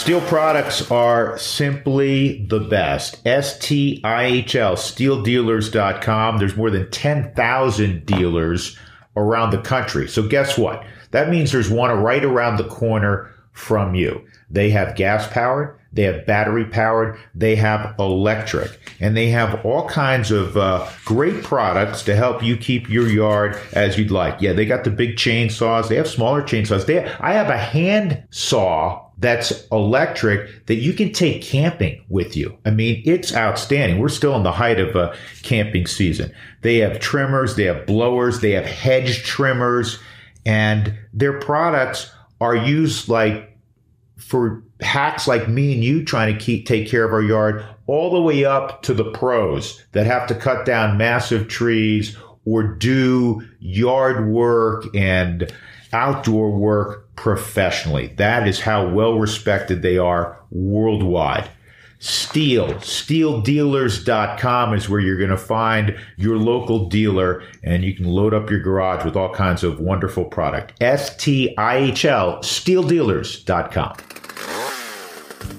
Stihl products are simply the best. S-T-I-H-L, stihldealers.com. There's more than 10,000 dealers around the country. So guess what? That means there's one right around the corner from you. They have gas powered, they have battery powered, they have electric, and they have all kinds of uh, great products to help you keep your yard as you'd like. Yeah, they got the big chainsaws. They have smaller chainsaws. They I have a hand saw that's electric that you can take camping with you. I mean, it's outstanding. We're still in the height of uh, camping season. They have trimmers, they have blowers, they have hedge trimmers, and their products are used like for hacks like me and you trying to keep take care of our yard all the way up to the pros that have to cut down massive trees or do yard work and outdoor work professionally. That is how well respected they are worldwide. Stihl, stihldealers.com is where you're going to find your local dealer and you can load up your garage with all kinds of wonderful product. S-T-I-H-L, stihldealers.com.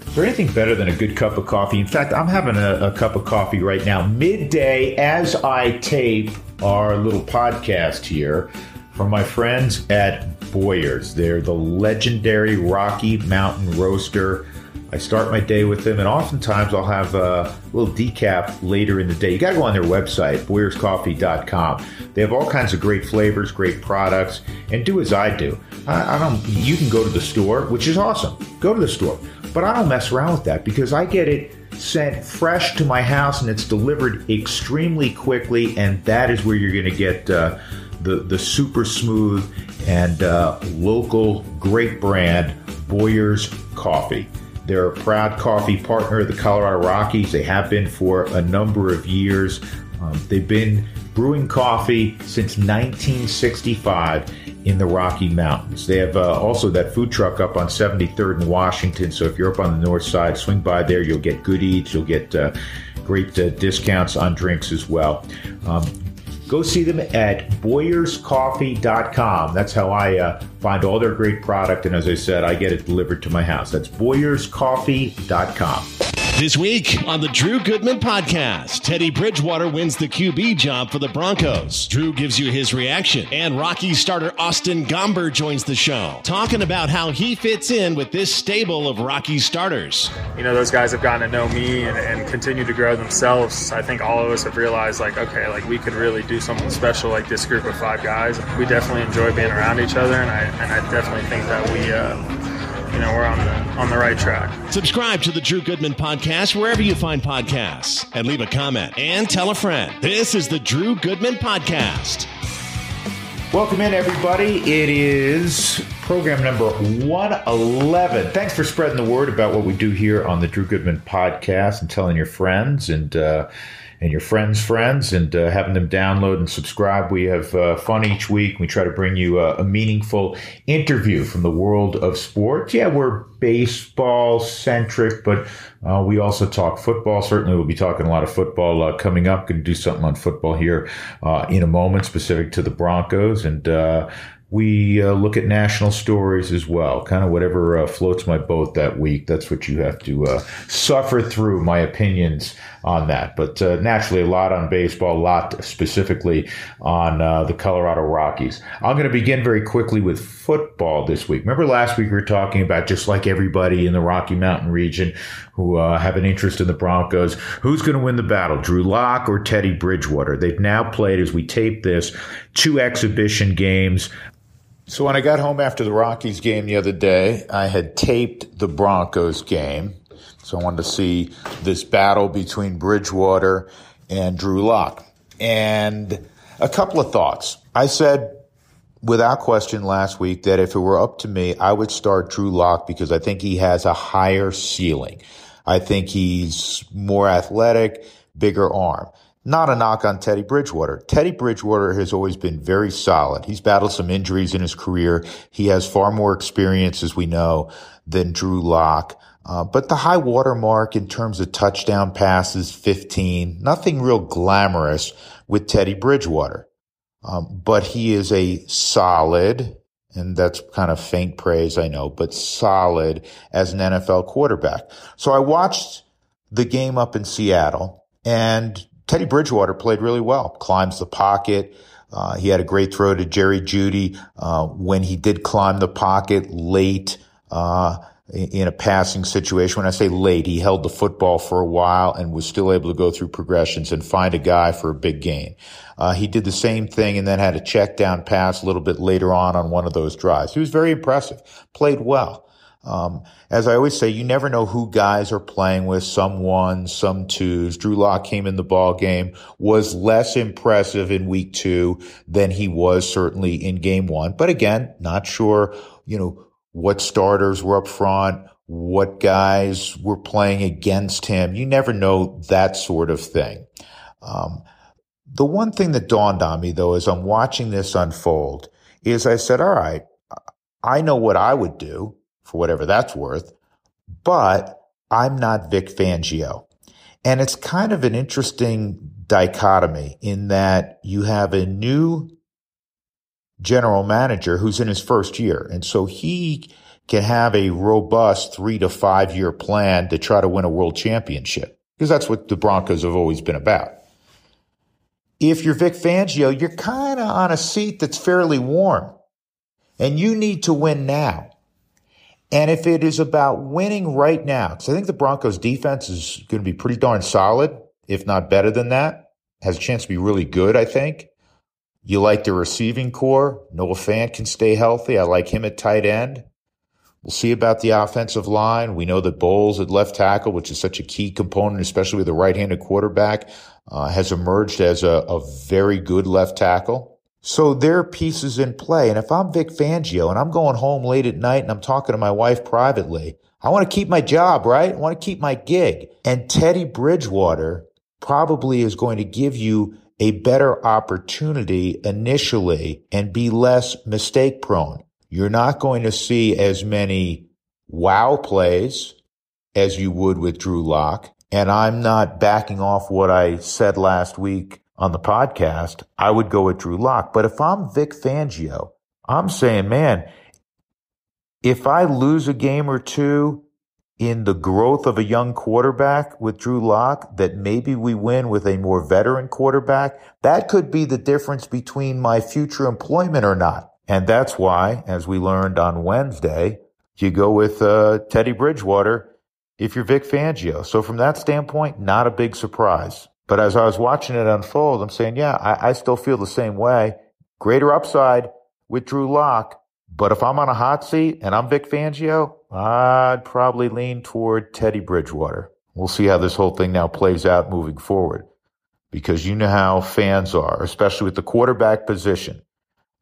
Is there anything better than a good cup of coffee? In fact, I'm having a, a, cup of coffee right now, midday, as I tape our little podcast here from my friends at Boyers. They're the legendary Rocky Mountain Roaster. I start my day with them, and oftentimes I'll have a little decaf later in the day. You got to go on their website, boyerscoffee.com. They have all kinds of great flavors, great products, and do as I do. I, I don't. You can go to the store, which is awesome. Go to the store but I don't mess around with that because I get it sent fresh to my house and it's delivered extremely quickly, and that is where you're going to get uh, the the super smooth and uh, local great brand Boyer's Coffee. They're a proud coffee partner of the Colorado Rockies. They have been for a number of years. Um, they've been brewing coffee since 1965 in the Rocky Mountains. They have uh, also that food truck up on 73rd and Washington. So if you're up on the north side, swing by there. You'll get good eats. You'll get uh, great uh, discounts on drinks as well. Um, go see them at boyerscoffee.com. That's how I uh, find all their great product. And as I said, I get it delivered to my house. That's boyerscoffee.com. This week on the Drew Goodman podcast, Teddy Bridgewater wins the QB job for the Broncos. Drew gives you his reaction, and Rocky starter Austin Gomber joins the show, talking about how he fits in with this stable of Rocky starters. You know, those guys have gotten to know me and, and continue to grow themselves. I think all of us have realized, like, okay, like we could really do something special like this group of five guys. We definitely enjoy being around each other, and I, and I definitely think that we, uh, you know we're on the on the right track. Subscribe to the Drew Goodman podcast wherever you find podcasts, and leave a comment and tell a friend. This is the Drew Goodman podcast. Welcome in, everybody. It is program number 111. Thanks for spreading the word about what we do here on the Drew Goodman podcast and telling your friends and. Uh, and your friends' friends and uh, having them download and subscribe. We have uh, fun each week. We try to bring you a, a, meaningful interview from the world of sports. Yeah, we're baseball centric, but uh, we also talk football. Certainly, we'll be talking a lot of football uh, coming up. Going to do something on football here uh, in a moment, specific to the Broncos and uh, we uh, look at national stories as well. Kind of whatever uh, floats my boat that week. That's what you have to uh, suffer through. My opinions on that, but uh, naturally, a lot on baseball, a lot specifically on uh, the Colorado Rockies. I'm going to begin very quickly with football this week. Remember last week we were talking about just like everybody in the Rocky Mountain region who uh, have an interest in the Broncos, who's going to win the battle, Drew Lock or Teddy Bridgewater? They've now played as we tape this two exhibition games. So when I got home after the Rockies game the other day, I had taped the Broncos game. So I wanted to see this battle between Bridgewater and Drew Lock. And a couple of thoughts. I said without question last week that if it were up to me, I would start Drew Lock because I think he has a higher ceiling. I think he's more athletic, bigger arm. Not a knock on Teddy Bridgewater. Teddy Bridgewater has always been very solid. He's battled some injuries in his career. He has far more experience, as we know, than Drew Lock. Uh, but the high water mark in terms of touchdown passes, 15, nothing real glamorous with Teddy Bridgewater. Um, but he is a solid and that's kind of faint praise, I know, but solid as an NFL quarterback. So I watched the game up in Seattle and Teddy Bridgewater played really well, climbs the pocket. Uh, he had a great throw to Jerry Jeudy, uh, when he did climb the pocket late uh, in a passing situation. When I say late, he held the football for a while and was still able to go through progressions and find a guy for a big gain. Uh, he did the same thing and then had a check down pass a little bit later on on one of those drives. He was very impressive, played well. Um, as I always say, you never know who guys are playing with. Some ones, some twos. Drew Lock came in the ball game, was less impressive in week two than he was certainly in game one. But again, not sure, you know, what starters were up front, what guys were playing against him. You never know that sort of thing. Um, the one thing that dawned on me though, as I'm watching this unfold, is I said, all right, I know what I would do for whatever that's worth, but I'm not Vic Fangio. And it's kind of an interesting dichotomy in that you have a new general manager who's in his first year. And so he can have a robust three to five year plan to try to win a world championship because that's what the Broncos have always been about. If you're Vic Fangio, you're kind of on a seat that's fairly warm and you need to win now. And if it is about winning right now, because I think the Broncos defense is going to be pretty darn solid, if not better than that, has a chance to be really good, I think. You like the receiving corps. Noah Fant can stay healthy. I like him at tight end. We'll see about the offensive line. We know that Bolles at left tackle, which is such a key component, especially with a right-handed quarterback, uh, has emerged as a, a very good left tackle. So there are pieces in play. And if I'm Vic Fangio and I'm going home late at night and I'm talking to my wife privately, I want to keep my job, right? I want to keep my gig. And Teddy Bridgewater probably is going to give you a better opportunity initially and be less mistake prone. You're not going to see as many wow plays as you would with Drew Lock. And I'm not backing off what I said last week on the podcast. I would go with Drew Lock. But if I'm Vic Fangio, I'm saying, man, if I lose a game or two in the growth of a young quarterback with Drew Lock that maybe we win with a more veteran quarterback, that could be the difference between my future employment or not. And that's why, as we learned on Wednesday, you go with uh, Teddy Bridgewater if you're Vic Fangio. So from that standpoint, not a big surprise. But as I was watching it unfold, I'm saying, yeah, I, I still feel the same way. Greater upside with Drew Lock. But if I'm on a hot seat and I'm Vic Fangio, I'd probably lean toward Teddy Bridgewater. We'll see how this whole thing now plays out moving forward because you know how fans are, especially with the quarterback position.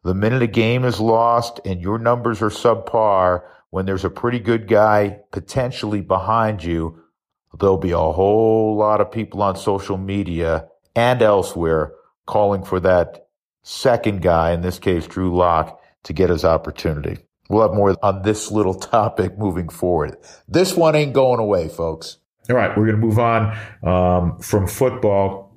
The minute a game is lost and your numbers are subpar, when there's a pretty good guy potentially behind you, there'll be a whole lot of people on social media and elsewhere calling for that second guy, in this case, Drew Lock, to get his opportunity. We'll have more on this little topic moving forward. This one ain't going away, folks. All right, we're going to move on um, from football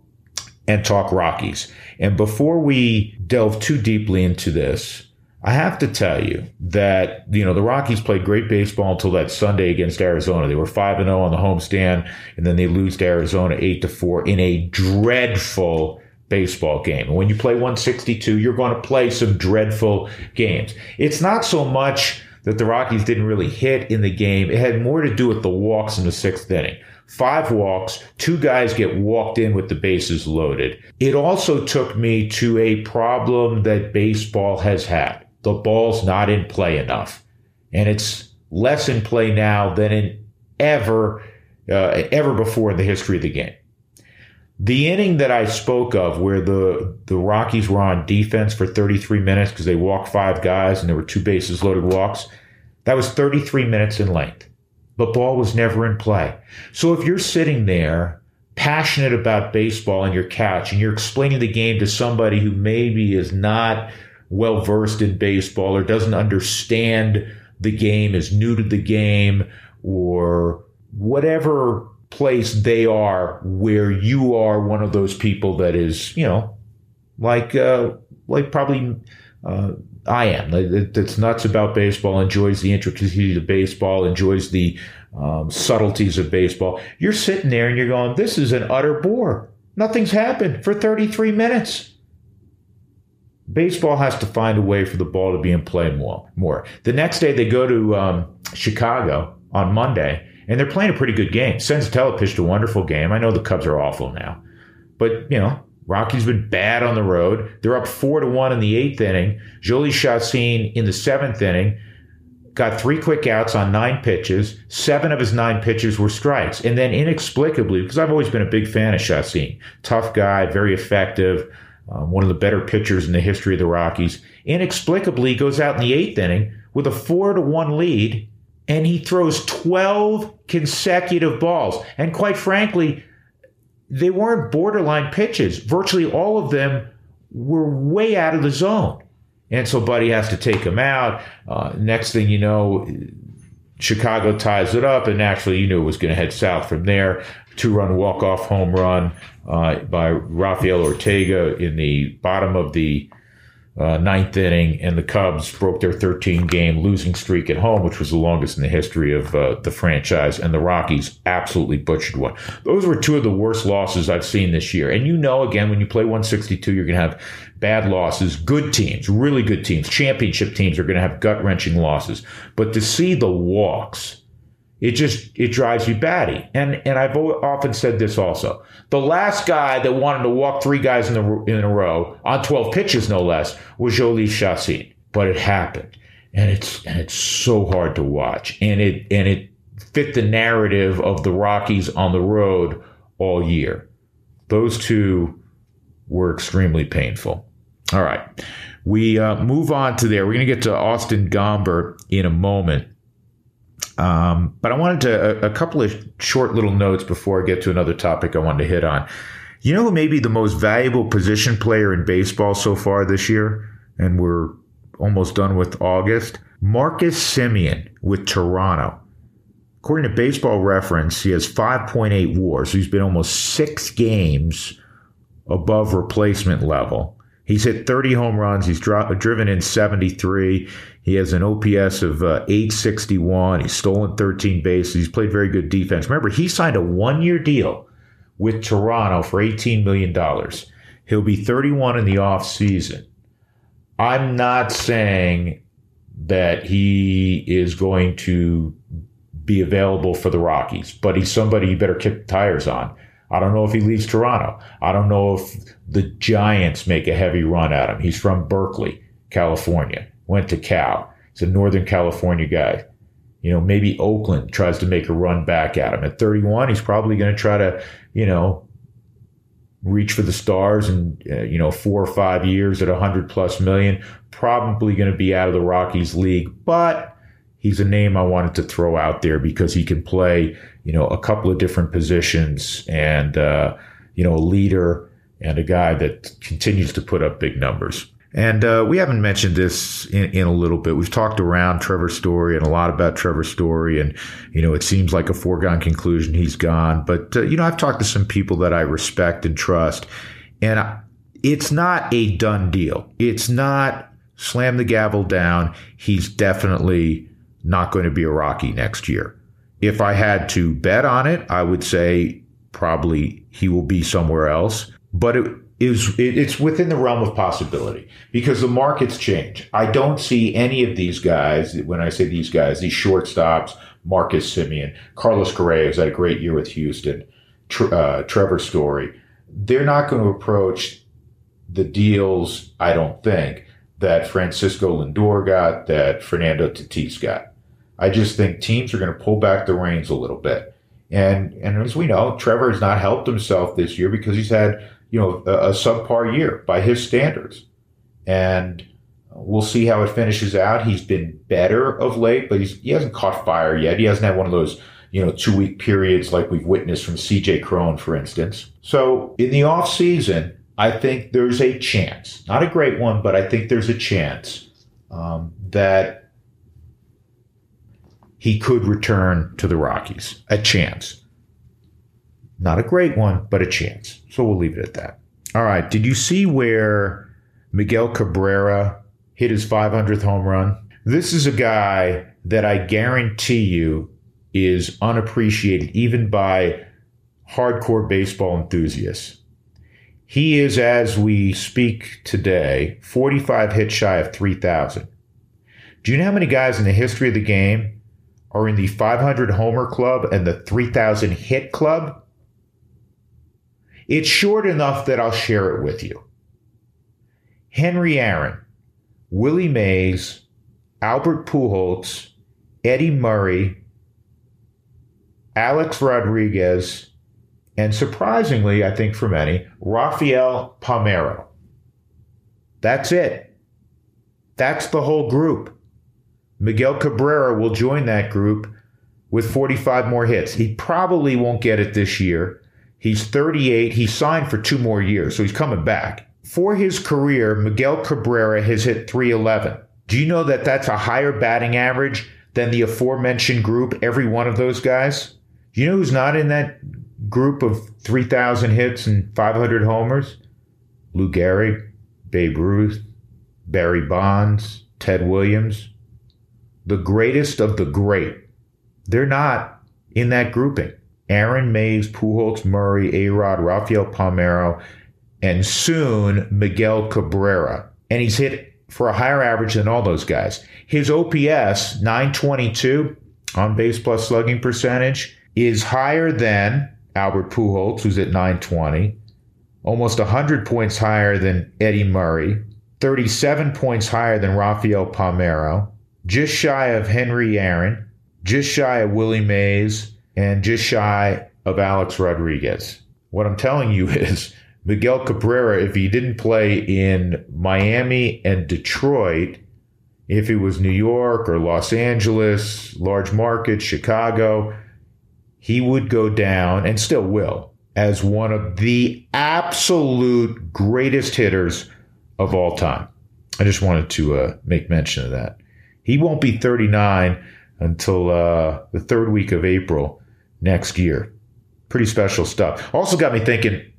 and talk Rockies. And before we delve too deeply into this, I have to tell you that, you know, the Rockies played great baseball until that Sunday against Arizona. They were 5 and 0 on the homestand, and then they lose to Arizona 8 to 4 in a dreadful baseball game. And when you play 162, you're going to play some dreadful games. It's not so much that the Rockies didn't really hit in the game. It had more to do with the walks in the sixth inning. Five walks, two guys get walked in with the bases loaded. It also took me to a problem that baseball has had. The ball's not in play enough. And it's less in play now than in ever, uh, ever before in the history of the game. The inning that I spoke of, where the, the Rockies were on defense for 33 minutes because they walked five guys and there were two bases loaded walks, that was 33 minutes in length. But ball was never in play. So if you're sitting there passionate about baseball on your couch and you're explaining the game to somebody who maybe is not well versed in baseball or doesn't understand the game, is new to the game, or whatever place they are where you are one of those people that is, you know, like uh, like probably uh, I am. That's nuts about baseball, enjoys the intricacies of baseball, enjoys the um, subtleties of baseball. You're sitting there and you're going, this is an utter bore. Nothing's happened for 33 minutes. Baseball has to find a way for the ball to be in play more. more. The next day, they go to um, Chicago on Monday, and they're playing a pretty good game. Senzatela pitched a wonderful game. I know the Cubs are awful now, but, you know, Rockies been bad on the road. They're up four to one in the eighth inning. Jhoulys Chacin in the seventh inning got three quick outs on nine pitches. Seven of his nine pitches were strikes. And then inexplicably, because I've always been a big fan of Chacin, tough guy, very effective, um, one of the better pitchers in the history of the Rockies, inexplicably goes out in the eighth inning with a four to one lead, and he throws 12 consecutive balls. And quite frankly, they weren't borderline pitches. Virtually all of them were way out of the zone. And so Buddy has to take him out. Uh, next thing you know, Chicago ties it up, and naturally you knew it was going to head south from there. Two run walk off home run uh, by Rafael Ortega in the bottom of the uh, ninth inning, and the Cubs broke their 13 game losing streak at home, which was the longest in the history of uh, the franchise. And the Rockies absolutely butchered one. Those were two of the worst losses I've seen this year. And you know, again, when you play 162, you're going to have bad losses. Good teams, really good teams, championship teams are going to have gut wrenching losses. But to see the walks, it just it drives you batty. And and I've often said this also. The last guy that wanted to walk three guys in, the, in a row on 12 pitches, no less, was Jhoulys Chacin. But it happened. And it's and it's so hard to watch. And it and it fit the narrative of the Rockies on the road all year. Those two were extremely painful. All right. We uh, move on to there. We're going to get to Austin Gomber in a moment. Um, but I wanted to, a, a, couple of short little notes before I get to another topic I wanted to hit on. You know who may be the most valuable position player in baseball so far this year? And we're almost done with August. Marcus Semien with Toronto. According to baseball reference, he has 5.8 wars. So he's been almost six games above replacement level. He's hit 30 home runs. He's dro- driven in 73. He has an OPS of uh, 861. He's stolen 13 bases. He's played very good defense. Remember, he signed a one year deal with Toronto for $18 million. He'll be 31 in the off season. I'm not saying that he is going to be available for the Rockies, but he's somebody you better kick tires on. I don't know if he leaves Toronto. I don't know if the Giants make a heavy run at him. He's from Berkeley, California went to Cal. He's a Northern California guy. You know, maybe Oakland tries to make a run back at him. At 31, he's probably going to try to, you know, reach for the stars and, uh, you know, four or five years at 100 plus million. Probably going to be out of the Rockies league, but he's a name I wanted to throw out there because he can play, you know, a couple of different positions and, uh, you know, a leader and a guy that continues to put up big numbers. And uh, we haven't mentioned this in, in, a little bit. We've talked around Trevor Story and a lot about Trevor Story, and you know it seems like a foregone conclusion he's gone. But uh, you know I've talked to some people that I respect and trust, and it's not a done deal. It's not slam the gavel down. He's definitely not going to be a Rocky next year. If I had to bet on it, I would say probably he will be somewhere else. But it, is it's within the realm of possibility because the markets change. I don't see any of these guys. When I say these guys, these shortstops, Marcus Semien, Carlos Correa has had a great year with Houston, uh, Trevor Story. They're not going to approach the deals. I don't think that Francisco Lindor got, that Fernando Tatis got. I just think teams are going to pull back the reins a little bit. And and as we know, Trevor has not helped himself this year because he's had you know, a, a subpar year by his standards. And we'll see how it finishes out. He's been better of late, but he's, he hasn't caught fire yet. He hasn't had one of those, you know, two week periods like we've witnessed from CJ Cron, for instance. So in the off season, I think there's a chance, not a great one, but I think there's a chance um, that he could return to the Rockies. A chance. Not a great one, but a chance. So we'll leave it at that. All right. Did you see where Miguel Cabrera hit his 500th home run. This is a guy that I guarantee you is unappreciated even by hardcore baseball enthusiasts. He is, as we speak today, 45 hits shy of 3,000. Do you know how many guys in the history of the game are in the 500 homer club and the 3,000 hit club? It's short enough that I'll share it with you. Henry Aaron, Willie Mays, Albert Pujols, Eddie Murray, Alex Rodriguez, and surprisingly, I think for many, Rafael Palmeiro. That's it. That's the whole group. Miguel Cabrera will join that group with 45 more hits. He probably won't get it this year. He's 38. He signed for two more years, so he's coming back. For his career, Miguel Cabrera has hit 311. Do you know that that's a higher batting average than the aforementioned group, every one of those guys? Do you know who's not in that group of 3,000 hits and 500 homers? Lou Gehrig, Babe Ruth, Barry Bonds, Ted Williams. The greatest of the great. They're not in that grouping. Aaron Mays, Pujols, Murray, A-Rod, Rafael Palmeiro, and soon Miguel Cabrera. And he's hit for a higher average than all those guys. His OPS, 922 on base plus slugging percentage, is higher than Albert Pujols, who's at 920, almost 100 points higher than Eddie Murray, 37 points higher than Rafael Palmeiro, just shy of Henry Aaron, just shy of Willie Mays, and just shy of Alex Rodriguez. What I'm telling you is Miguel Cabrera, if he didn't play in Miami and Detroit, if it was New York or Los Angeles, large market, Chicago, he would go down and still will as one of the absolute greatest hitters of all time. I just wanted to uh, make mention of that. He won't be 39 until uh, the third week of April next year. Pretty special stuff. Also got me thinking,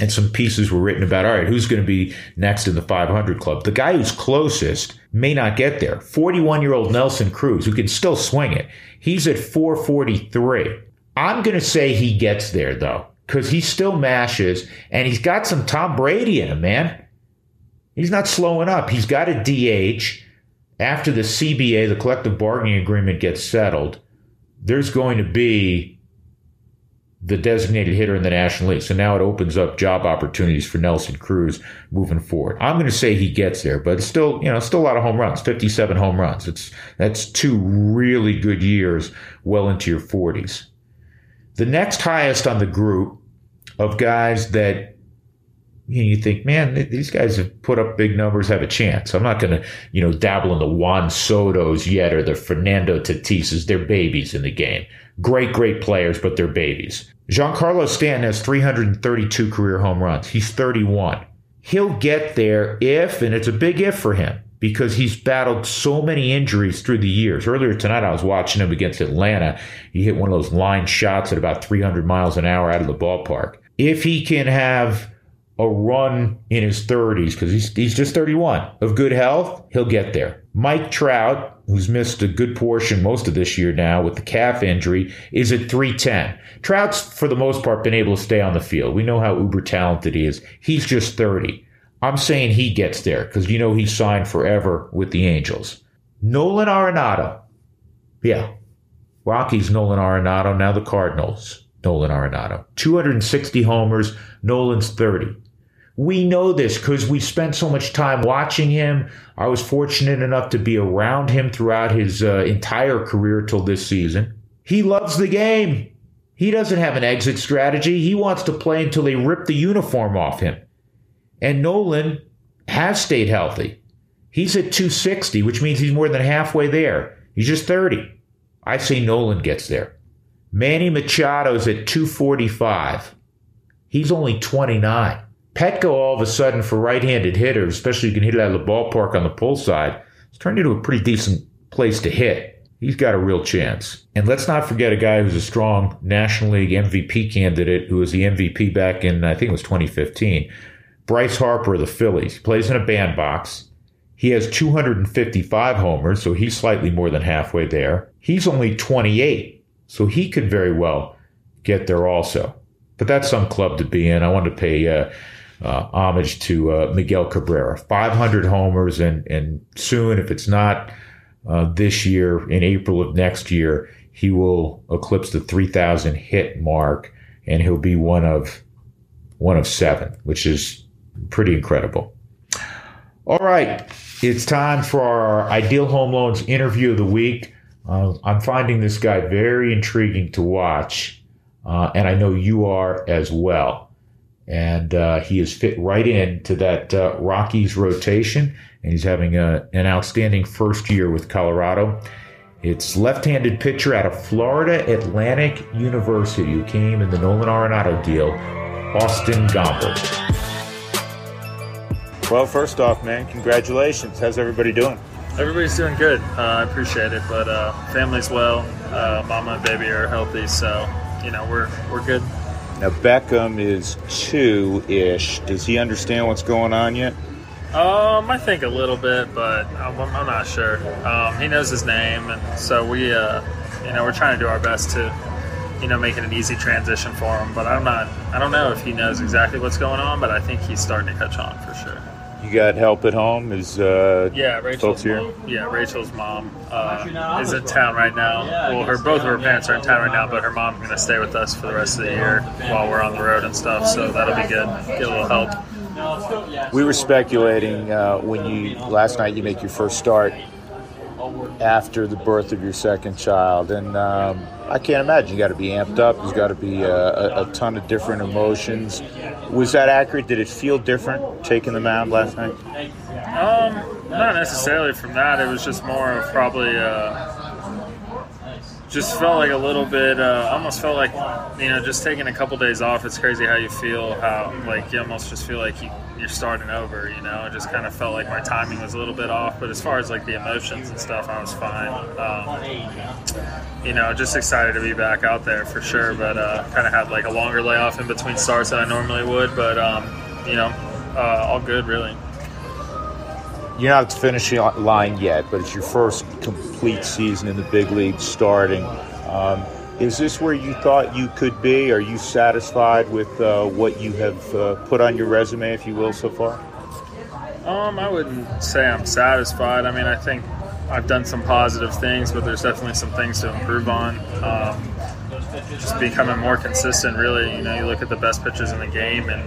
and some pieces were written about, all right, who's going to be next in the 500 club? The guy who's closest may not get there. 41 year old Nelson Cruz, who can still swing it. He's at 443. I'm going to say he gets there though, because he still mashes and he's got some Tom Brady in him, man. He's not slowing up. He's got a DH. After the CBA, the collective bargaining agreement gets settled, there's going to be the designated hitter in the National League. So now it opens up job opportunities for Nelson Cruz moving forward. I'm going to say he gets there, but it's still, you know, still a lot of home runs, 57 home runs. It's, that's two really good years well into your 40s. The next highest on the group of guys that you, know, you think, man, these guys have put up big numbers, have a chance. I'm not going to, you know, dabble in the Juan Soto's yet or the Fernando Tatises. They're babies in the game. Great, great players, but they're babies. Giancarlo Stanton has 332 career home runs. He's 31. He'll get there if, and it's a big if for him, because he's battled so many injuries through the years. Earlier tonight, I was watching him against Atlanta. He hit one of those line shots at about 300 miles an hour out of the ballpark. If he can have a run in his 30s, because he's, he's just 31, of good health, he'll get there. Mike Trout, who's missed a good portion most of this year now with the calf injury, is at 310. Trout's, for the most part, been able to stay on the field. We know how uber talented he is. He's just 30. I'm saying he gets there because you know he's signed forever with the Angels. Nolan Arenado. Yeah. Rockies Nolan Arenado, now the Cardinals. Nolan Arenado. 260 homers, Nolan's 30. We know this because we spent so much time watching him. I was fortunate enough to be around him throughout his uh, entire career till this season. He loves the game. He doesn't have an exit strategy. He wants to play until they rip the uniform off him. And Nolan has stayed healthy. He's at 260, which means he's more than halfway there. He's just 30. I say Nolan gets there. Manny Machado's at 245. He's only 29. Petco, all of a sudden, for right handed hitters, especially you can hit it out of the ballpark on the pull side, it's turned into a pretty decent place to hit. He's got a real chance. And let's not forget a guy who's a strong National League MVP candidate who was the MVP back in, I think it was 2015. Bryce Harper of the Phillies. He plays in a bandbox. He has 255 homers, so he's slightly more than halfway there. He's only 28, so he could very well get there also. But that's some club to be in. I want to pay uh, uh, homage to uh, Miguel Cabrera. 500 homers, and, and soon, if it's not uh, this year, in April of next year, he will eclipse the 3,000 hit mark, and he'll be one of one of seven, which is pretty incredible. All right, it's time for our Ideal Home Loans interview of the week. Uh, I'm finding this guy very intriguing to watch, uh, and I know you are as well. And uh, he has fit right into that uh, Rockies rotation, and he's having a, an outstanding first year with Colorado. It's left-handed pitcher out of Florida Atlantic University who came in the Nolan Arenado deal, Austin Gomber. Well, first off, man, congratulations. How's everybody doing? Everybody's doing good. Uh, I appreciate it, but uh, family's well. Uh, mama and baby are healthy, so you know we're we're good. Now Beckham is two ish. Does he understand what's going on yet? Um, I think a little bit, but I'm, I'm not sure. Um, he knows his name, and so we, uh, you know, we're trying to do our best to, you know, make it an easy transition for him. But I'm not. I don't know if he knows exactly what's going on, but I think he's starting to catch on for sure. You got help at home? Is uh, Yeah, Rachel's here? mom. Yeah, Rachel's mom uh, is in town right now. Well, her both of her parents are in town right now, but her mom's going to stay with us for the rest of the year while we're on the road and stuff. So that'll be good. Get a little help. We were speculating uh, when you last night you make your first start after the birth of your second child, and um, I can't imagine you got to be amped up. There's got to be uh, a, a ton of different emotions. Was that accurate? Did it feel different taking the mound last night? Um, not necessarily from that. It was just more of probably. Uh, just felt like a little bit. Uh, almost felt like you know, just taking a couple days off. It's crazy how you feel. How like you almost just feel like you, you're starting over. You know, it just kind of felt like my timing was a little bit off. But as far as like the emotions and stuff, I was fine. Um, you know, just excited to be back out there for sure. But uh, kind of had like a longer layoff in between starts than I normally would. But um, you know, uh, all good really. You're not finishing line yet, but it's your first complete season in the big league starting. Um, is this where you thought you could be? Are you satisfied with uh, what you have uh, put on your resume, if you will, so far? Um, I wouldn't say I'm satisfied. I mean, I think I've done some positive things, but there's definitely some things to improve on. Um, just becoming more consistent, really. You know, you look at the best pitchers in the game, and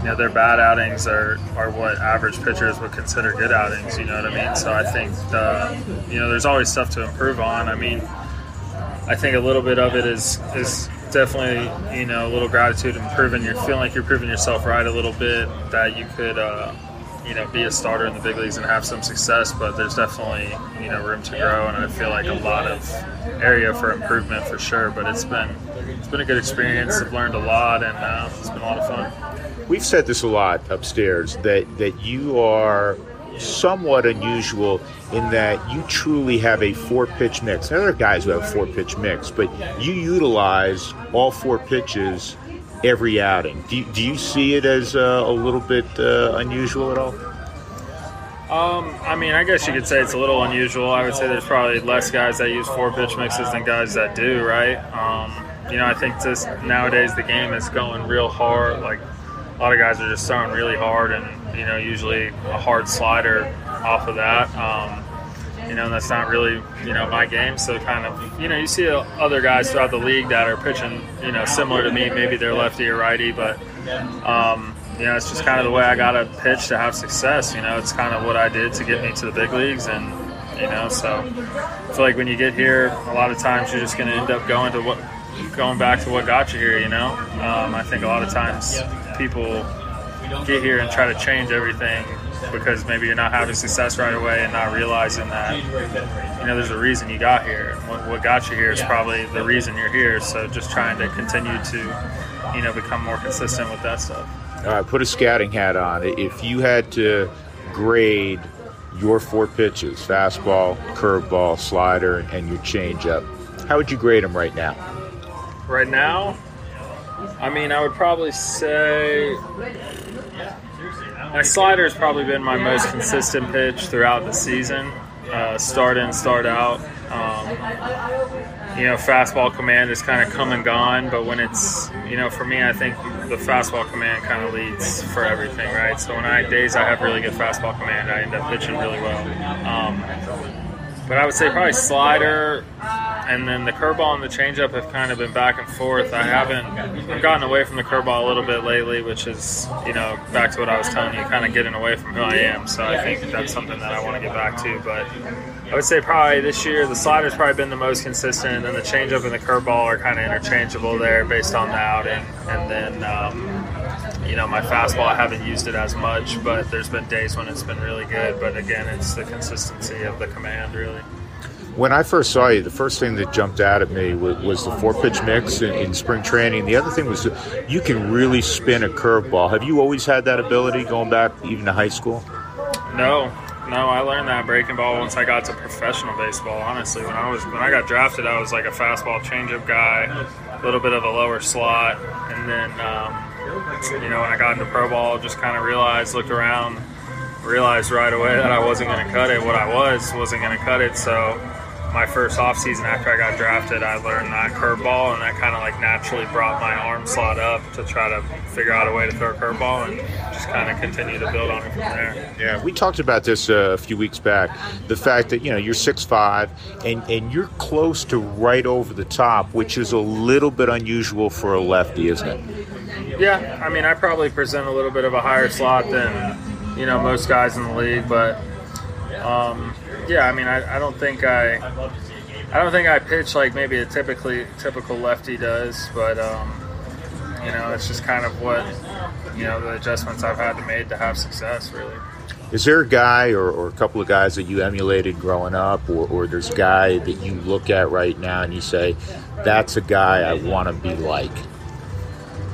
you know their bad outings are, are what average pitchers would consider good outings. You know what I mean? So I think uh, you know there's always stuff to improve on. I mean, I think a little bit of it is is definitely you know a little gratitude and proving you're feeling like you're proving yourself right a little bit that you could. Uh, you know, be a starter in the big leagues and have some success, but there's definitely you know room to grow, and I feel like a lot of area for improvement for sure. But it's been it's been a good experience. I've learned a lot, and uh, it's been a lot of fun. We've said this a lot upstairs that that you are somewhat unusual in that you truly have a four pitch mix. There are guys who have a four pitch mix, but you utilize all four pitches every outing. Do you, do you see it as uh, a little bit uh, unusual at all? Um, I mean, I guess you could say it's a little unusual. I would say there's probably less guys that use four pitch mixes than guys that do, right? Um, you know, I think just nowadays the game is going real hard. Like a lot of guys are just throwing really hard, and you know, usually a hard slider off of that. Um, you know, that's not really you know my game. So kind of you know, you see other guys throughout the league that are pitching you know similar to me. Maybe they're lefty or righty, but um, you know, it's just kind of the way I got to pitch to have success. You know, it's kind of what I did to get me to the big leagues, and you know, so I feel like when you get here, a lot of times you're just going to end up going to what, going back to what got you here. You know, um, I think a lot of times people get here and try to change everything because maybe you're not having success right away and not realizing that you know there's a reason you got here. What, what got you here is probably the reason you're here. So just trying to continue to you know become more consistent with that stuff. All right, put a scouting hat on. If you had to grade your four pitches fastball, curveball, slider, and your changeup how would you grade them right now? Right now, I mean, I would probably say my slider has probably been my most consistent pitch throughout the season, uh, start in, start out. Um, you know, fastball command is kind of come and gone, but when it's, you know, for me, I think the fastball command kind of leads for everything, right? So when I days I have really good fastball command, I end up pitching really well. Um, but I would say probably slider, and then the curveball and the changeup have kind of been back and forth. I haven't I've gotten away from the curveball a little bit lately, which is you know back to what I was telling you, kind of getting away from who I am. So I think that's something that I want to get back to. But I would say probably this year the slider's probably been the most consistent, and the changeup and the curveball are kind of interchangeable there based on the outing, and then. Um, you know, my fastball, I haven't used it as much, but there's been days when it's been really good. But again, it's the consistency of the command, really. When I first saw you, the first thing that jumped out at me was, was the four pitch mix in, in, spring training. The other thing was you can really spin a curveball. Have you always had that ability going back even to high school? No, no, I learned that breaking ball once I got to professional baseball. Honestly, when I was when I got drafted, I was like a fastball changeup guy, a little bit of a lower slot, and then um, you know, when I got into pro ball, just kind of realized, looked around, realized right away that I wasn't going to cut it. What I was wasn't going to cut it. So my first off season after I got drafted, I learned that curveball, and that kind of like naturally brought my arm slot up to try to figure out a way to throw a curveball, and just kind of continue to build on it from there. Yeah, we talked about this uh, a few weeks back. The fact that you know you're six five, and and you're close to right over the top, which is a little bit unusual for a lefty, isn't it? Yeah, I mean, I probably present a little bit of a higher slot than you know most guys in the league, but um, yeah, I mean, I, I don't think I, I don't think I pitch like maybe a typically typical lefty does, but um, you know, it's just kind of what you know the adjustments I've had to make to have success, really. Is there a guy or, or a couple of guys that you emulated growing up, or, or there's a guy that you look at right now and you say, "That's a guy I want to be like"?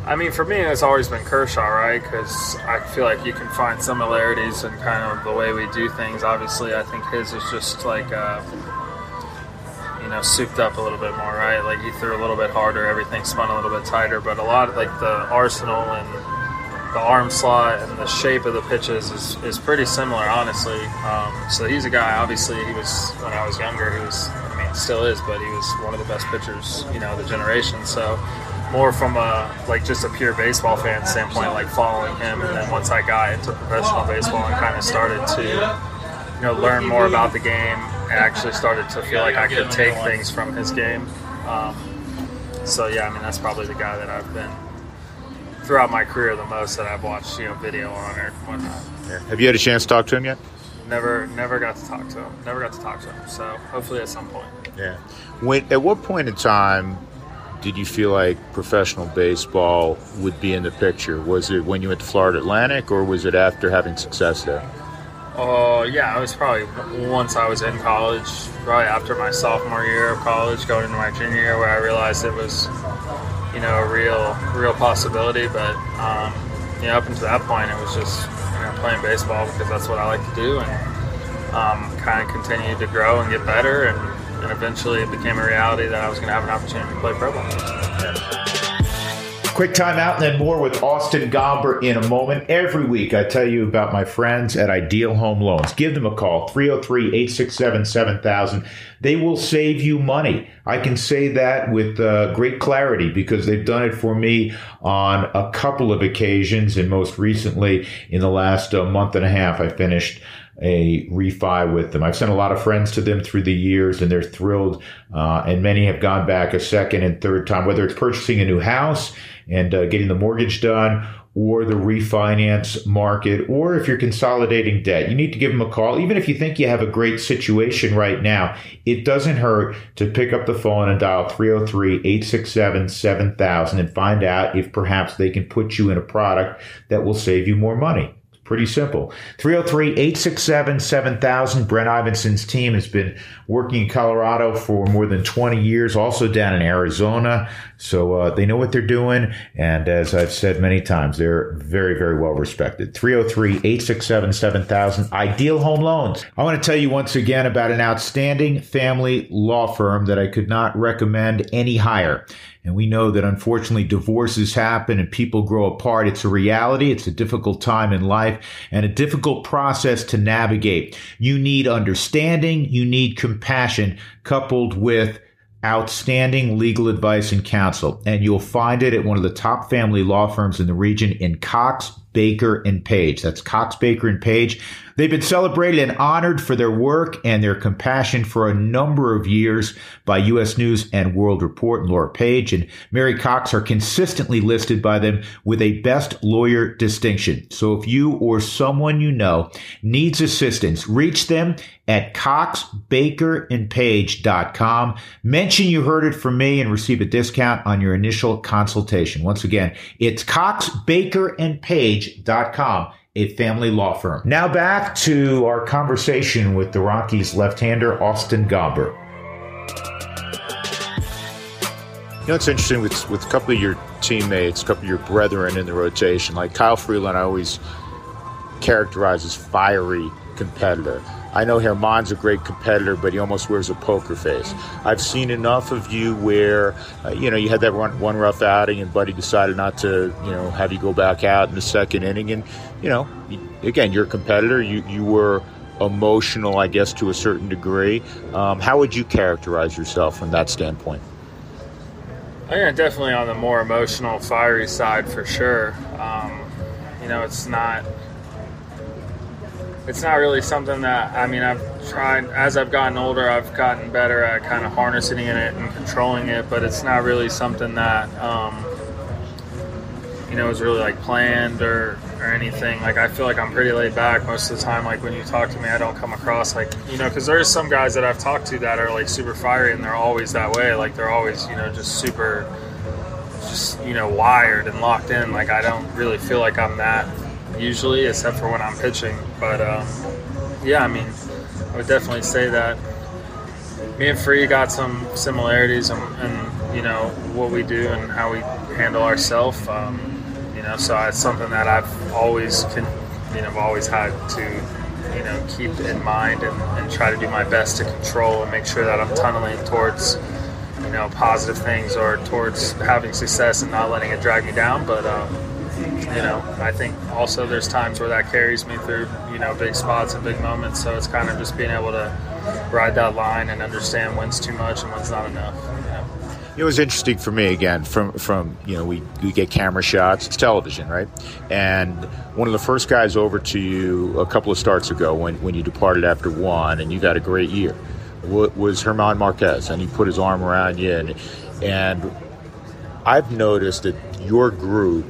I mean, for me, it's always been Kershaw, right? Because I feel like you can find similarities in kind of the way we do things. Obviously, I think his is just like, uh, you know, souped up a little bit more, right? Like he threw a little bit harder, everything spun a little bit tighter, but a lot of like the arsenal and the arm slot and the shape of the pitches is, is pretty similar, honestly. Um, so he's a guy. Obviously, he was when I was younger. He was, I mean, still is, but he was one of the best pitchers, you know, the generation. So more from a like just a pure baseball fan standpoint, like following him. And then once I got into professional baseball and kind of started to you know learn more about the game, I actually started to feel like I could take things from his game. Um, so yeah, I mean that's probably the guy that I've been throughout my career the most that I've watched you know video on or whatnot. Yeah. Have you had a chance to talk to him yet? Never, never got to talk to him. Never got to talk to him. So hopefully at some point. Yeah. When at what point in time did you feel like professional baseball would be in the picture? Was it when you went to Florida Atlantic, or was it after having success there? Oh uh, yeah, it was probably once I was in college, probably after my sophomore year of college, going into my junior year, where I realized it was, you know, a real, real possibility. But um, you know, up until that point, it was just you know playing baseball because that's what I like to do, and um, kind of continued to grow and get better and and eventually it became a reality that I was going to have an opportunity to play pro ball. Quick time out and then more with Austin Gomber in a moment. Every week I tell you about my friends at Ideal Home Loans. Give them a call, 303 867 7000. They will save you money. I can say that with uh, great clarity because they've done it for me on a couple of occasions. And most recently, in the last uh, month and a half, I finished a refi with them. I've sent a lot of friends to them through the years and they're thrilled. Uh, and many have gone back a second and third time, whether it's purchasing a new house and uh, getting the mortgage done or the refinance market, or if you're consolidating debt, you need to give them a call. Even if you think you have a great situation right now, it doesn't hurt to pick up the phone and dial 303 867 7000 and find out if perhaps they can put you in a product that will save you more money. Pretty simple. 303 867 7000. Brent Ivenson's team has been working in Colorado for more than 20 years, also down in Arizona. So uh, they know what they're doing. And as I've said many times, they're very, very well respected. 303 867 7000. Ideal Home Loans. I want to tell you once again about an outstanding family law firm that I could not recommend any higher. And we know that unfortunately divorces happen and people grow apart. It's a reality. It's a difficult time in life and a difficult process to navigate. You need understanding. You need compassion coupled with outstanding legal advice and counsel. And you'll find it at one of the top family law firms in the region in Cox, Baker, and Page. That's Cox, Baker, and Page. They've been celebrated and honored for their work and their compassion for a number of years by U.S. News and World Report and Laura Page and Mary Cox are consistently listed by them with a best lawyer distinction. So if you or someone you know needs assistance, reach them at coxbakerandpage.com. Mention you heard it from me and receive a discount on your initial consultation. Once again, it's coxbakerandpage.com a family law firm. Now back to our conversation with the Rockies left-hander Austin Gomber. You know, it's interesting with with a couple of your teammates, a couple of your brethren in the rotation. Like Kyle Freeland, I always characterize as fiery competitor. I know Germán's a great competitor, but he almost wears a poker face. I've seen enough of you where, uh, you know, you had that one, one rough outing and Buddy decided not to, you know, have you go back out in the second inning. And, you know, again, you're a competitor. You, you were emotional, I guess, to a certain degree. Um, how would you characterize yourself from that standpoint? I think definitely on the more emotional, fiery side for sure. Um, you know, it's not it's not really something that I mean I've tried as I've gotten older I've gotten better at kind of harnessing it and controlling it but it's not really something that um, you know is really like planned or or anything. Like I feel like I'm pretty laid back most of the time like when you talk to me I don't come across like you know because there's some guys that I've talked to that are like super fiery and they're always that way. Like they're always you know just super just you know wired and locked in. Like I don't really feel like I'm that usually, except for when I'm pitching. But um, yeah, I mean, I would definitely say that me and Free got some similarities in, you know what we do and how we handle ourselves. Um, you know, so it's something that I've always can, you know, always had to you know keep in mind and, and try to do my best to control and make sure that I'm tunneling towards you know positive things or towards having success and not letting it drag me down. But um, you know, I think also there's times where that carries me through, you know, big spots and big moments. So it's kind of just being able to ride that line and understand when's too much and when's not enough. It was interesting for me again. From from you know, we we get camera shots. It's television, right? And one of the first guys over to you a couple of starts ago, when when you departed after one, and you got a great year, was Germán Marquez, and he put his arm around you, and and I've noticed that your group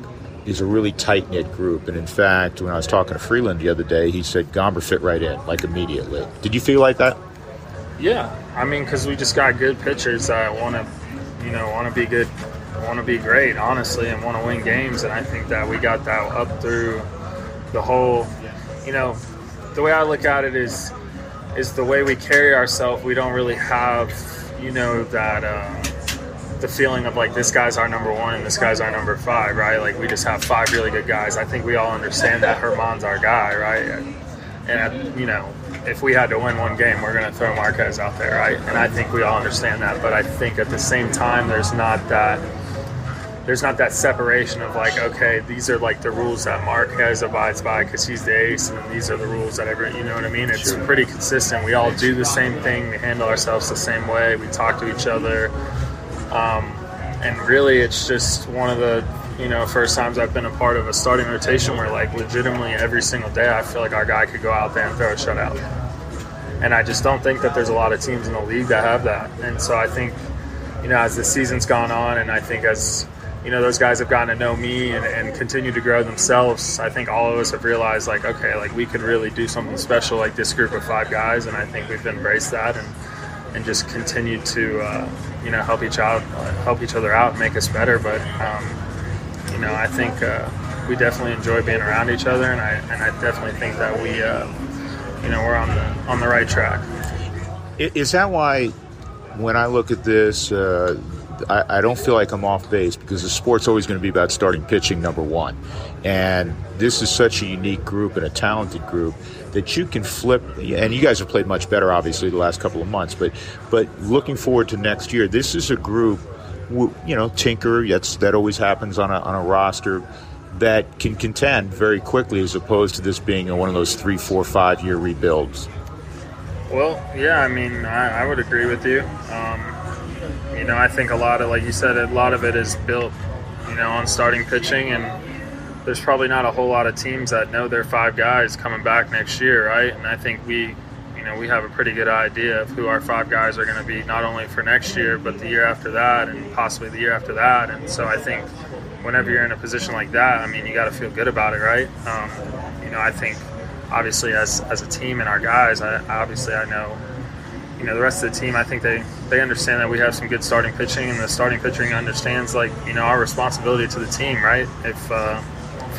is a really tight knit group. And in fact, when I was talking to Freeland the other day, he said Gomber fit right in, like immediately. Did you feel like that? Yeah, I mean, because we just got good pitchers that want to, you know, want to be good, want to be great, honestly, and want to win games. And I think that we got that up through the whole, you know, the way I look at it is, is the way we carry ourselves. We don't really have, you know, that. Uh, the feeling of like this guy's our number one and this guy's our number five, right? Like we just have five really good guys. I think we all understand that Germán's our guy, right? And, and you know, if we had to win one game, we're going to throw Marquez out there, right? And I think we all understand that. But I think at the same time, there's not that there's not that separation of like, okay, these are like the rules that Marquez abides by because he's the ace, and these are the rules that every, you know what I mean? It's pretty consistent. We all do the same thing. We handle ourselves the same way. We talk to each other. Um, and really, it's just one of the you know first times I've been a part of a starting rotation where like legitimately every single day I feel like our guy could go out there and throw a shutout. And I just don't think that there's a lot of teams in the league that have that. And so I think you know as the season's gone on, and I think as you know those guys have gotten to know me and, and continue to grow themselves i think all of us have realized like okay like we could really do something special like this group of five guys and i think we've embraced that and and just continue to uh, you know help each out, help each other out, and make us better. But um, you know, I think uh, we definitely enjoy being around each other, and I and I definitely think that we uh, you know we're on the on the right track. Is that why when I look at this? Uh, I, I, don't feel like I'm off base because the sport's always going to be about starting pitching number one. And this is such a unique group and a talented group that you can flip. And you guys have played much better, obviously, the last couple of months. But but looking forward to next year, this is a group you know, tinker. That's that always happens on a on a roster that can contend very quickly, as opposed to this being one of those three, four, five year rebuilds. Well, yeah, I mean, I, I would agree with you. Um, you know, I think a lot of, like you said, a lot of it is built, you know, on starting pitching, and there's probably not a whole lot of teams that know their five guys coming back next year, right? And I think we, you know, we have a pretty good idea of who our five guys are going to be, not only for next year, but the year after that, and possibly the year after that. And so I think whenever you're in a position like that, I mean, you got to feel good about it, right? Um, you know, I think obviously as as a team and our guys, I, obviously I know, you know, the rest of the team. I think they they understand that we have some good starting pitching, and the starting pitching understands like you know our responsibility to the team, right? If uh,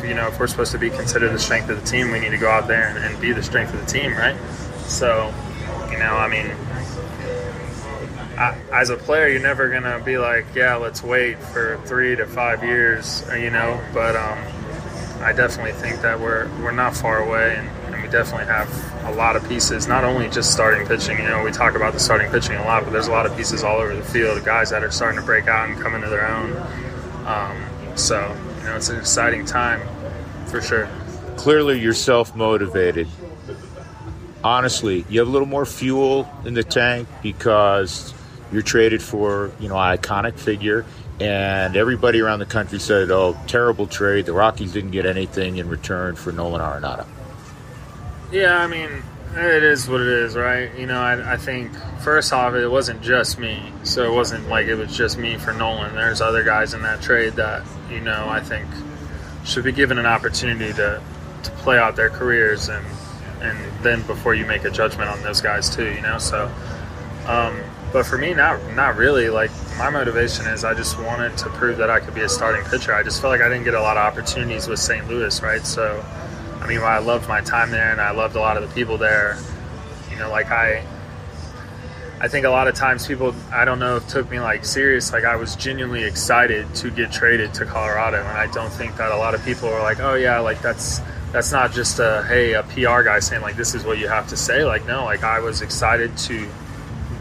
you know if we're supposed to be considered the strength of the team, we need to go out there and, and be the strength of the team, right? So, you know, I mean, I, as a player, you're never gonna be like, yeah, let's wait for three to five years, you know. But um, I definitely think that we're we're not far away, and, and, we definitely have a lot of pieces. Not only just starting pitching, you know, we talk about the starting pitching a lot, but there's a lot of pieces all over the field, guys that are starting to break out and come into their own. Um, so you know, it's an exciting time for sure. Clearly, you're self motivated. Honestly, you have a little more fuel in the tank because you're traded for you know an iconic figure and everybody around the country said, "Oh, terrible trade. The Rockies didn't get anything in return for Nolan Arenado." Yeah, I mean, it is what it is, right? You know, I, I, think first off, it wasn't just me, so it wasn't like it was just me for Nolan. There's other guys in that trade that you know I think should be given an opportunity to to play out their careers and and then before you make a judgment on those guys too, you know. So. Um, but for me, not not really. Like my motivation is I just wanted to prove that I could be a starting pitcher. I just felt like I didn't get a lot of opportunities with St. Louis, right? So, I mean, I loved my time there and I loved a lot of the people there. You know, like I, I think a lot of times people, I don't know took me like serious. Like I was genuinely excited to get traded to Colorado, and I don't think that a lot of people are like, oh yeah, like that's that's not just a hey a PR guy saying like this is what you have to say. Like no, like I was excited to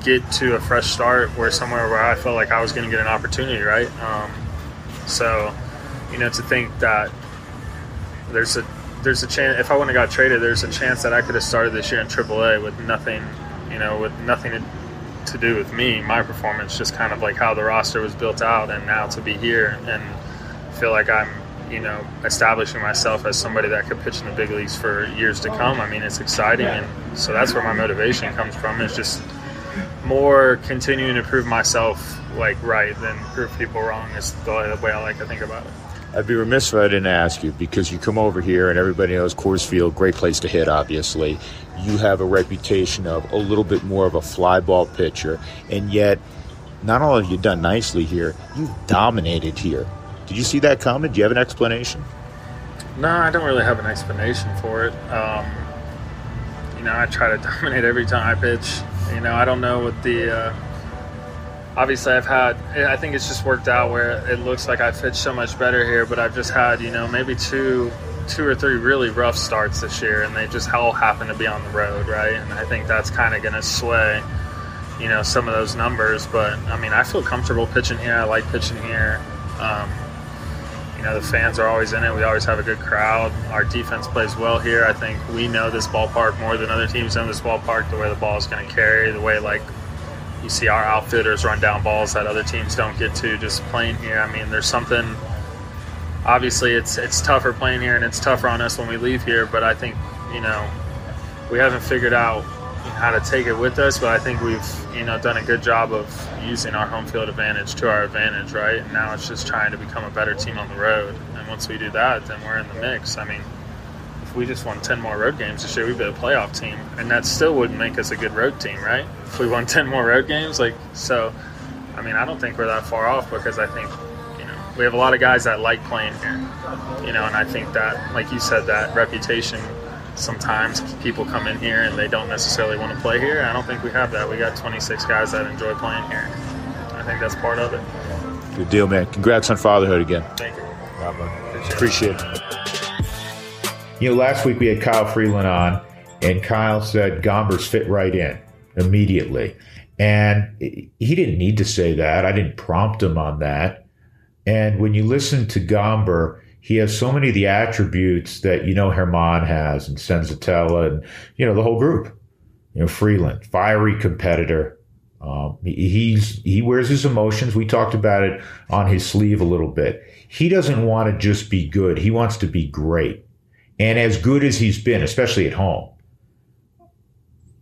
get to a fresh start where somewhere where I felt like I was going to get an opportunity, right? Um, so, you know, to think that there's a there's a chance if I wouldn't have got traded, there's a chance that I could have started this year in AAA with nothing, you know, with nothing to, do with me, my performance, just kind of like how the roster was built out, and now to be here and feel like I'm, you know, establishing myself as somebody that could pitch in the big leagues for years to come. I mean, it's exciting, and so that's where my motivation comes from. It's just more continuing to prove myself like right than prove people wrong is the way I like to think about it. I'd be remiss if I didn't ask you because you come over here and everybody knows Coors Field, great place to hit, obviously. You have a reputation of a little bit more of a fly ball pitcher, and yet not only have you done nicely here, you've dominated here. Did you see that coming? Do you have an explanation? No, I don't really have an explanation for it. Um, you know, I try to dominate every time I pitch. You know, I don't know what the. Uh, obviously, I've had. I think it's just worked out where it looks like I fit so much better here, but I've just had you know maybe two, two or three really rough starts this year, and they just all happen to be on the road, right? And I think that's kind of going to sway, you know, some of those numbers. But I mean, I feel comfortable pitching here. I like pitching here. Um, you know, the fans are always in it. We always have a good crowd. Our defense plays well here. I think we know this ballpark more than other teams know this ballpark. The way the ball is going to carry, the way like you see our outfitters run down balls that other teams don't get to just playing here. I mean, there's something. Obviously, it's it's tougher playing here, and it's tougher on us when we leave here. But I think you know we haven't figured out how to take it with us, but I think we've you know done a good job of using our home field advantage to our advantage, right? And now it's just trying to become a better team on the road. And once we do that, then we're in the mix. I mean, if we just won ten more road games this year, we'd be a playoff team, and that still wouldn't make us a good road team, right? If we won ten more road games, like so. I mean, I don't think we're that far off because I think you know we have a lot of guys that like playing here, you know, and I think that, like you said, that reputation sometimes people come in here and they don't necessarily want to play here. I don't think we have that. We got 26 guys that enjoy playing here. I think that's part of it. Good deal, man. Congrats on fatherhood again. Thank you. Appreciate it. You know, last week we had Kyle Freeland on, and Kyle said Gombers fit right in immediately. And he didn't need to say that. I didn't prompt him on that. And when you listen to Gomber, he has so many of the attributes that you know Germán has and Senzatela and you know the whole group. You know Freeland, fiery competitor. Um, he's he wears his emotions. We talked about it on his sleeve a little bit. He doesn't want to just be good. He wants to be great, and as good as he's been, especially at home.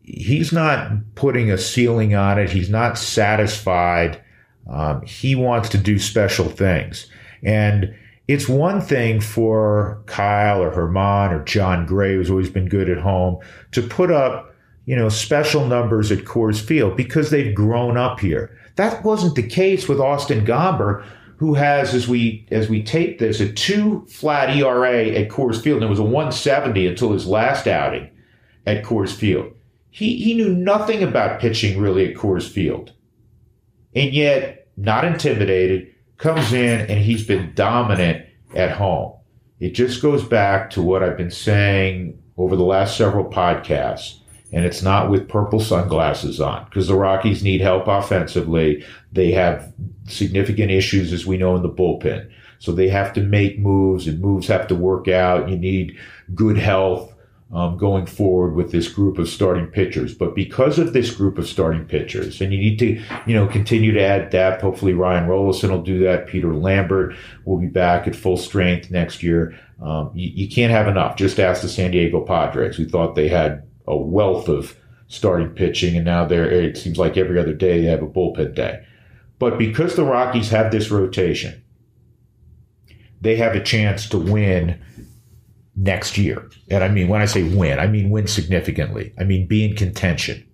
He's not putting a ceiling on it. He's not satisfied. Um, he wants to do special things, and it's one thing for Kyle or Germán or Jon Gray, who's always been good at home, to put up, you know, special numbers at Coors Field because they've grown up here. That wasn't the case with Austin Gomber, who has, as we as we tape this, a two flat ERA at Coors Field, and it was a 170 until his last outing at Coors Field. He he knew nothing about pitching really at Coors Field, and yet not intimidated comes in and he's been dominant at home. It just goes back to what I've been saying over the last several podcasts. And it's not with purple sunglasses on because the Rockies need help offensively. They have significant issues, as we know, in the bullpen. So they have to make moves and moves have to work out. You need good health um, going forward with this group of starting pitchers. But because of this group of starting pitchers, and you need to, you know, continue to add depth. Hopefully, Ryan Rolison will do that. Peter Lambert will be back at full strength next year. Um, you, you can't have enough. Just ask the San Diego Padres, who thought they had a wealth of starting pitching, and now they're. It seems like every other day they have a bullpen day. But because the Rockies have this rotation, they have a chance to win next year. And I mean, when I say win, I mean win significantly. I mean be in contention.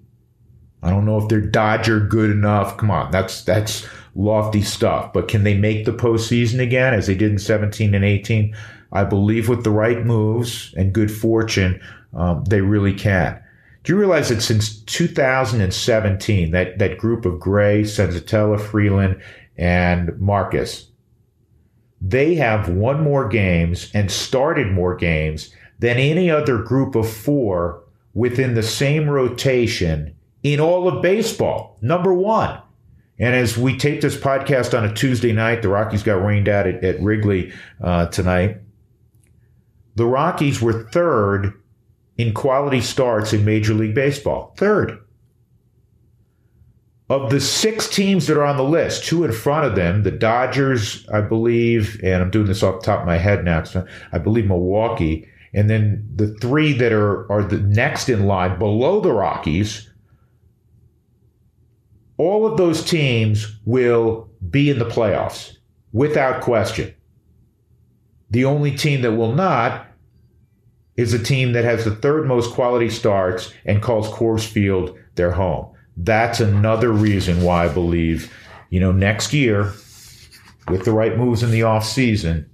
I don't know if they're Dodger good enough. Come on, that's that's lofty stuff. But can they make the postseason again as they did in 17 and 18? I believe with the right moves and good fortune, um, they really can. Do you realize that since 2017, that, that group of Gray, Senzatela, Freeland, and Marquez they have won more games and started more games than any other group of four within the same rotation in all of baseball. Number one. And as we tape this podcast on a Tuesday night, the Rockies got rained out at, at Wrigley uh, tonight. The Rockies were third in quality starts in Major League Baseball. Third. Of the six teams that are on the list, two in front of them, the Dodgers, I believe, and I'm doing this off the top of my head now, so I believe Milwaukee, and then the three that are, are the next in line below the Rockies, all of those teams will be in the playoffs without question. The only team that will not is a team that has the third most quality starts and calls Coors Field their home that's another reason why I believe, you know, next year, with the right moves in the offseason,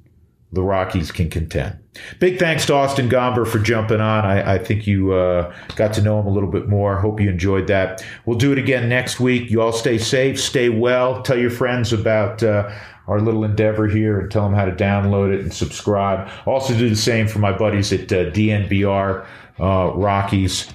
the Rockies can contend. Big thanks to Austin Gomber for jumping on. I, I think you uh, got to know him a little bit more. Hope you enjoyed that. We'll do it again next week. You all stay safe, stay well. Tell your friends about uh, our little endeavor here and tell them how to download it and subscribe. Also, do the same for my buddies at uh, DNVR uh, Rockies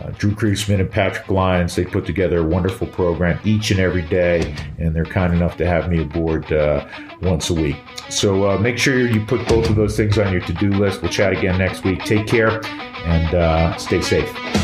uh, Drew Creasman and Patrick Lyons, they put together a wonderful program each and every day, and they're kind enough to have me aboard uh, once a week. So uh, make sure you put both of those things on your to do list. We'll chat again next week. Take care and uh, stay safe.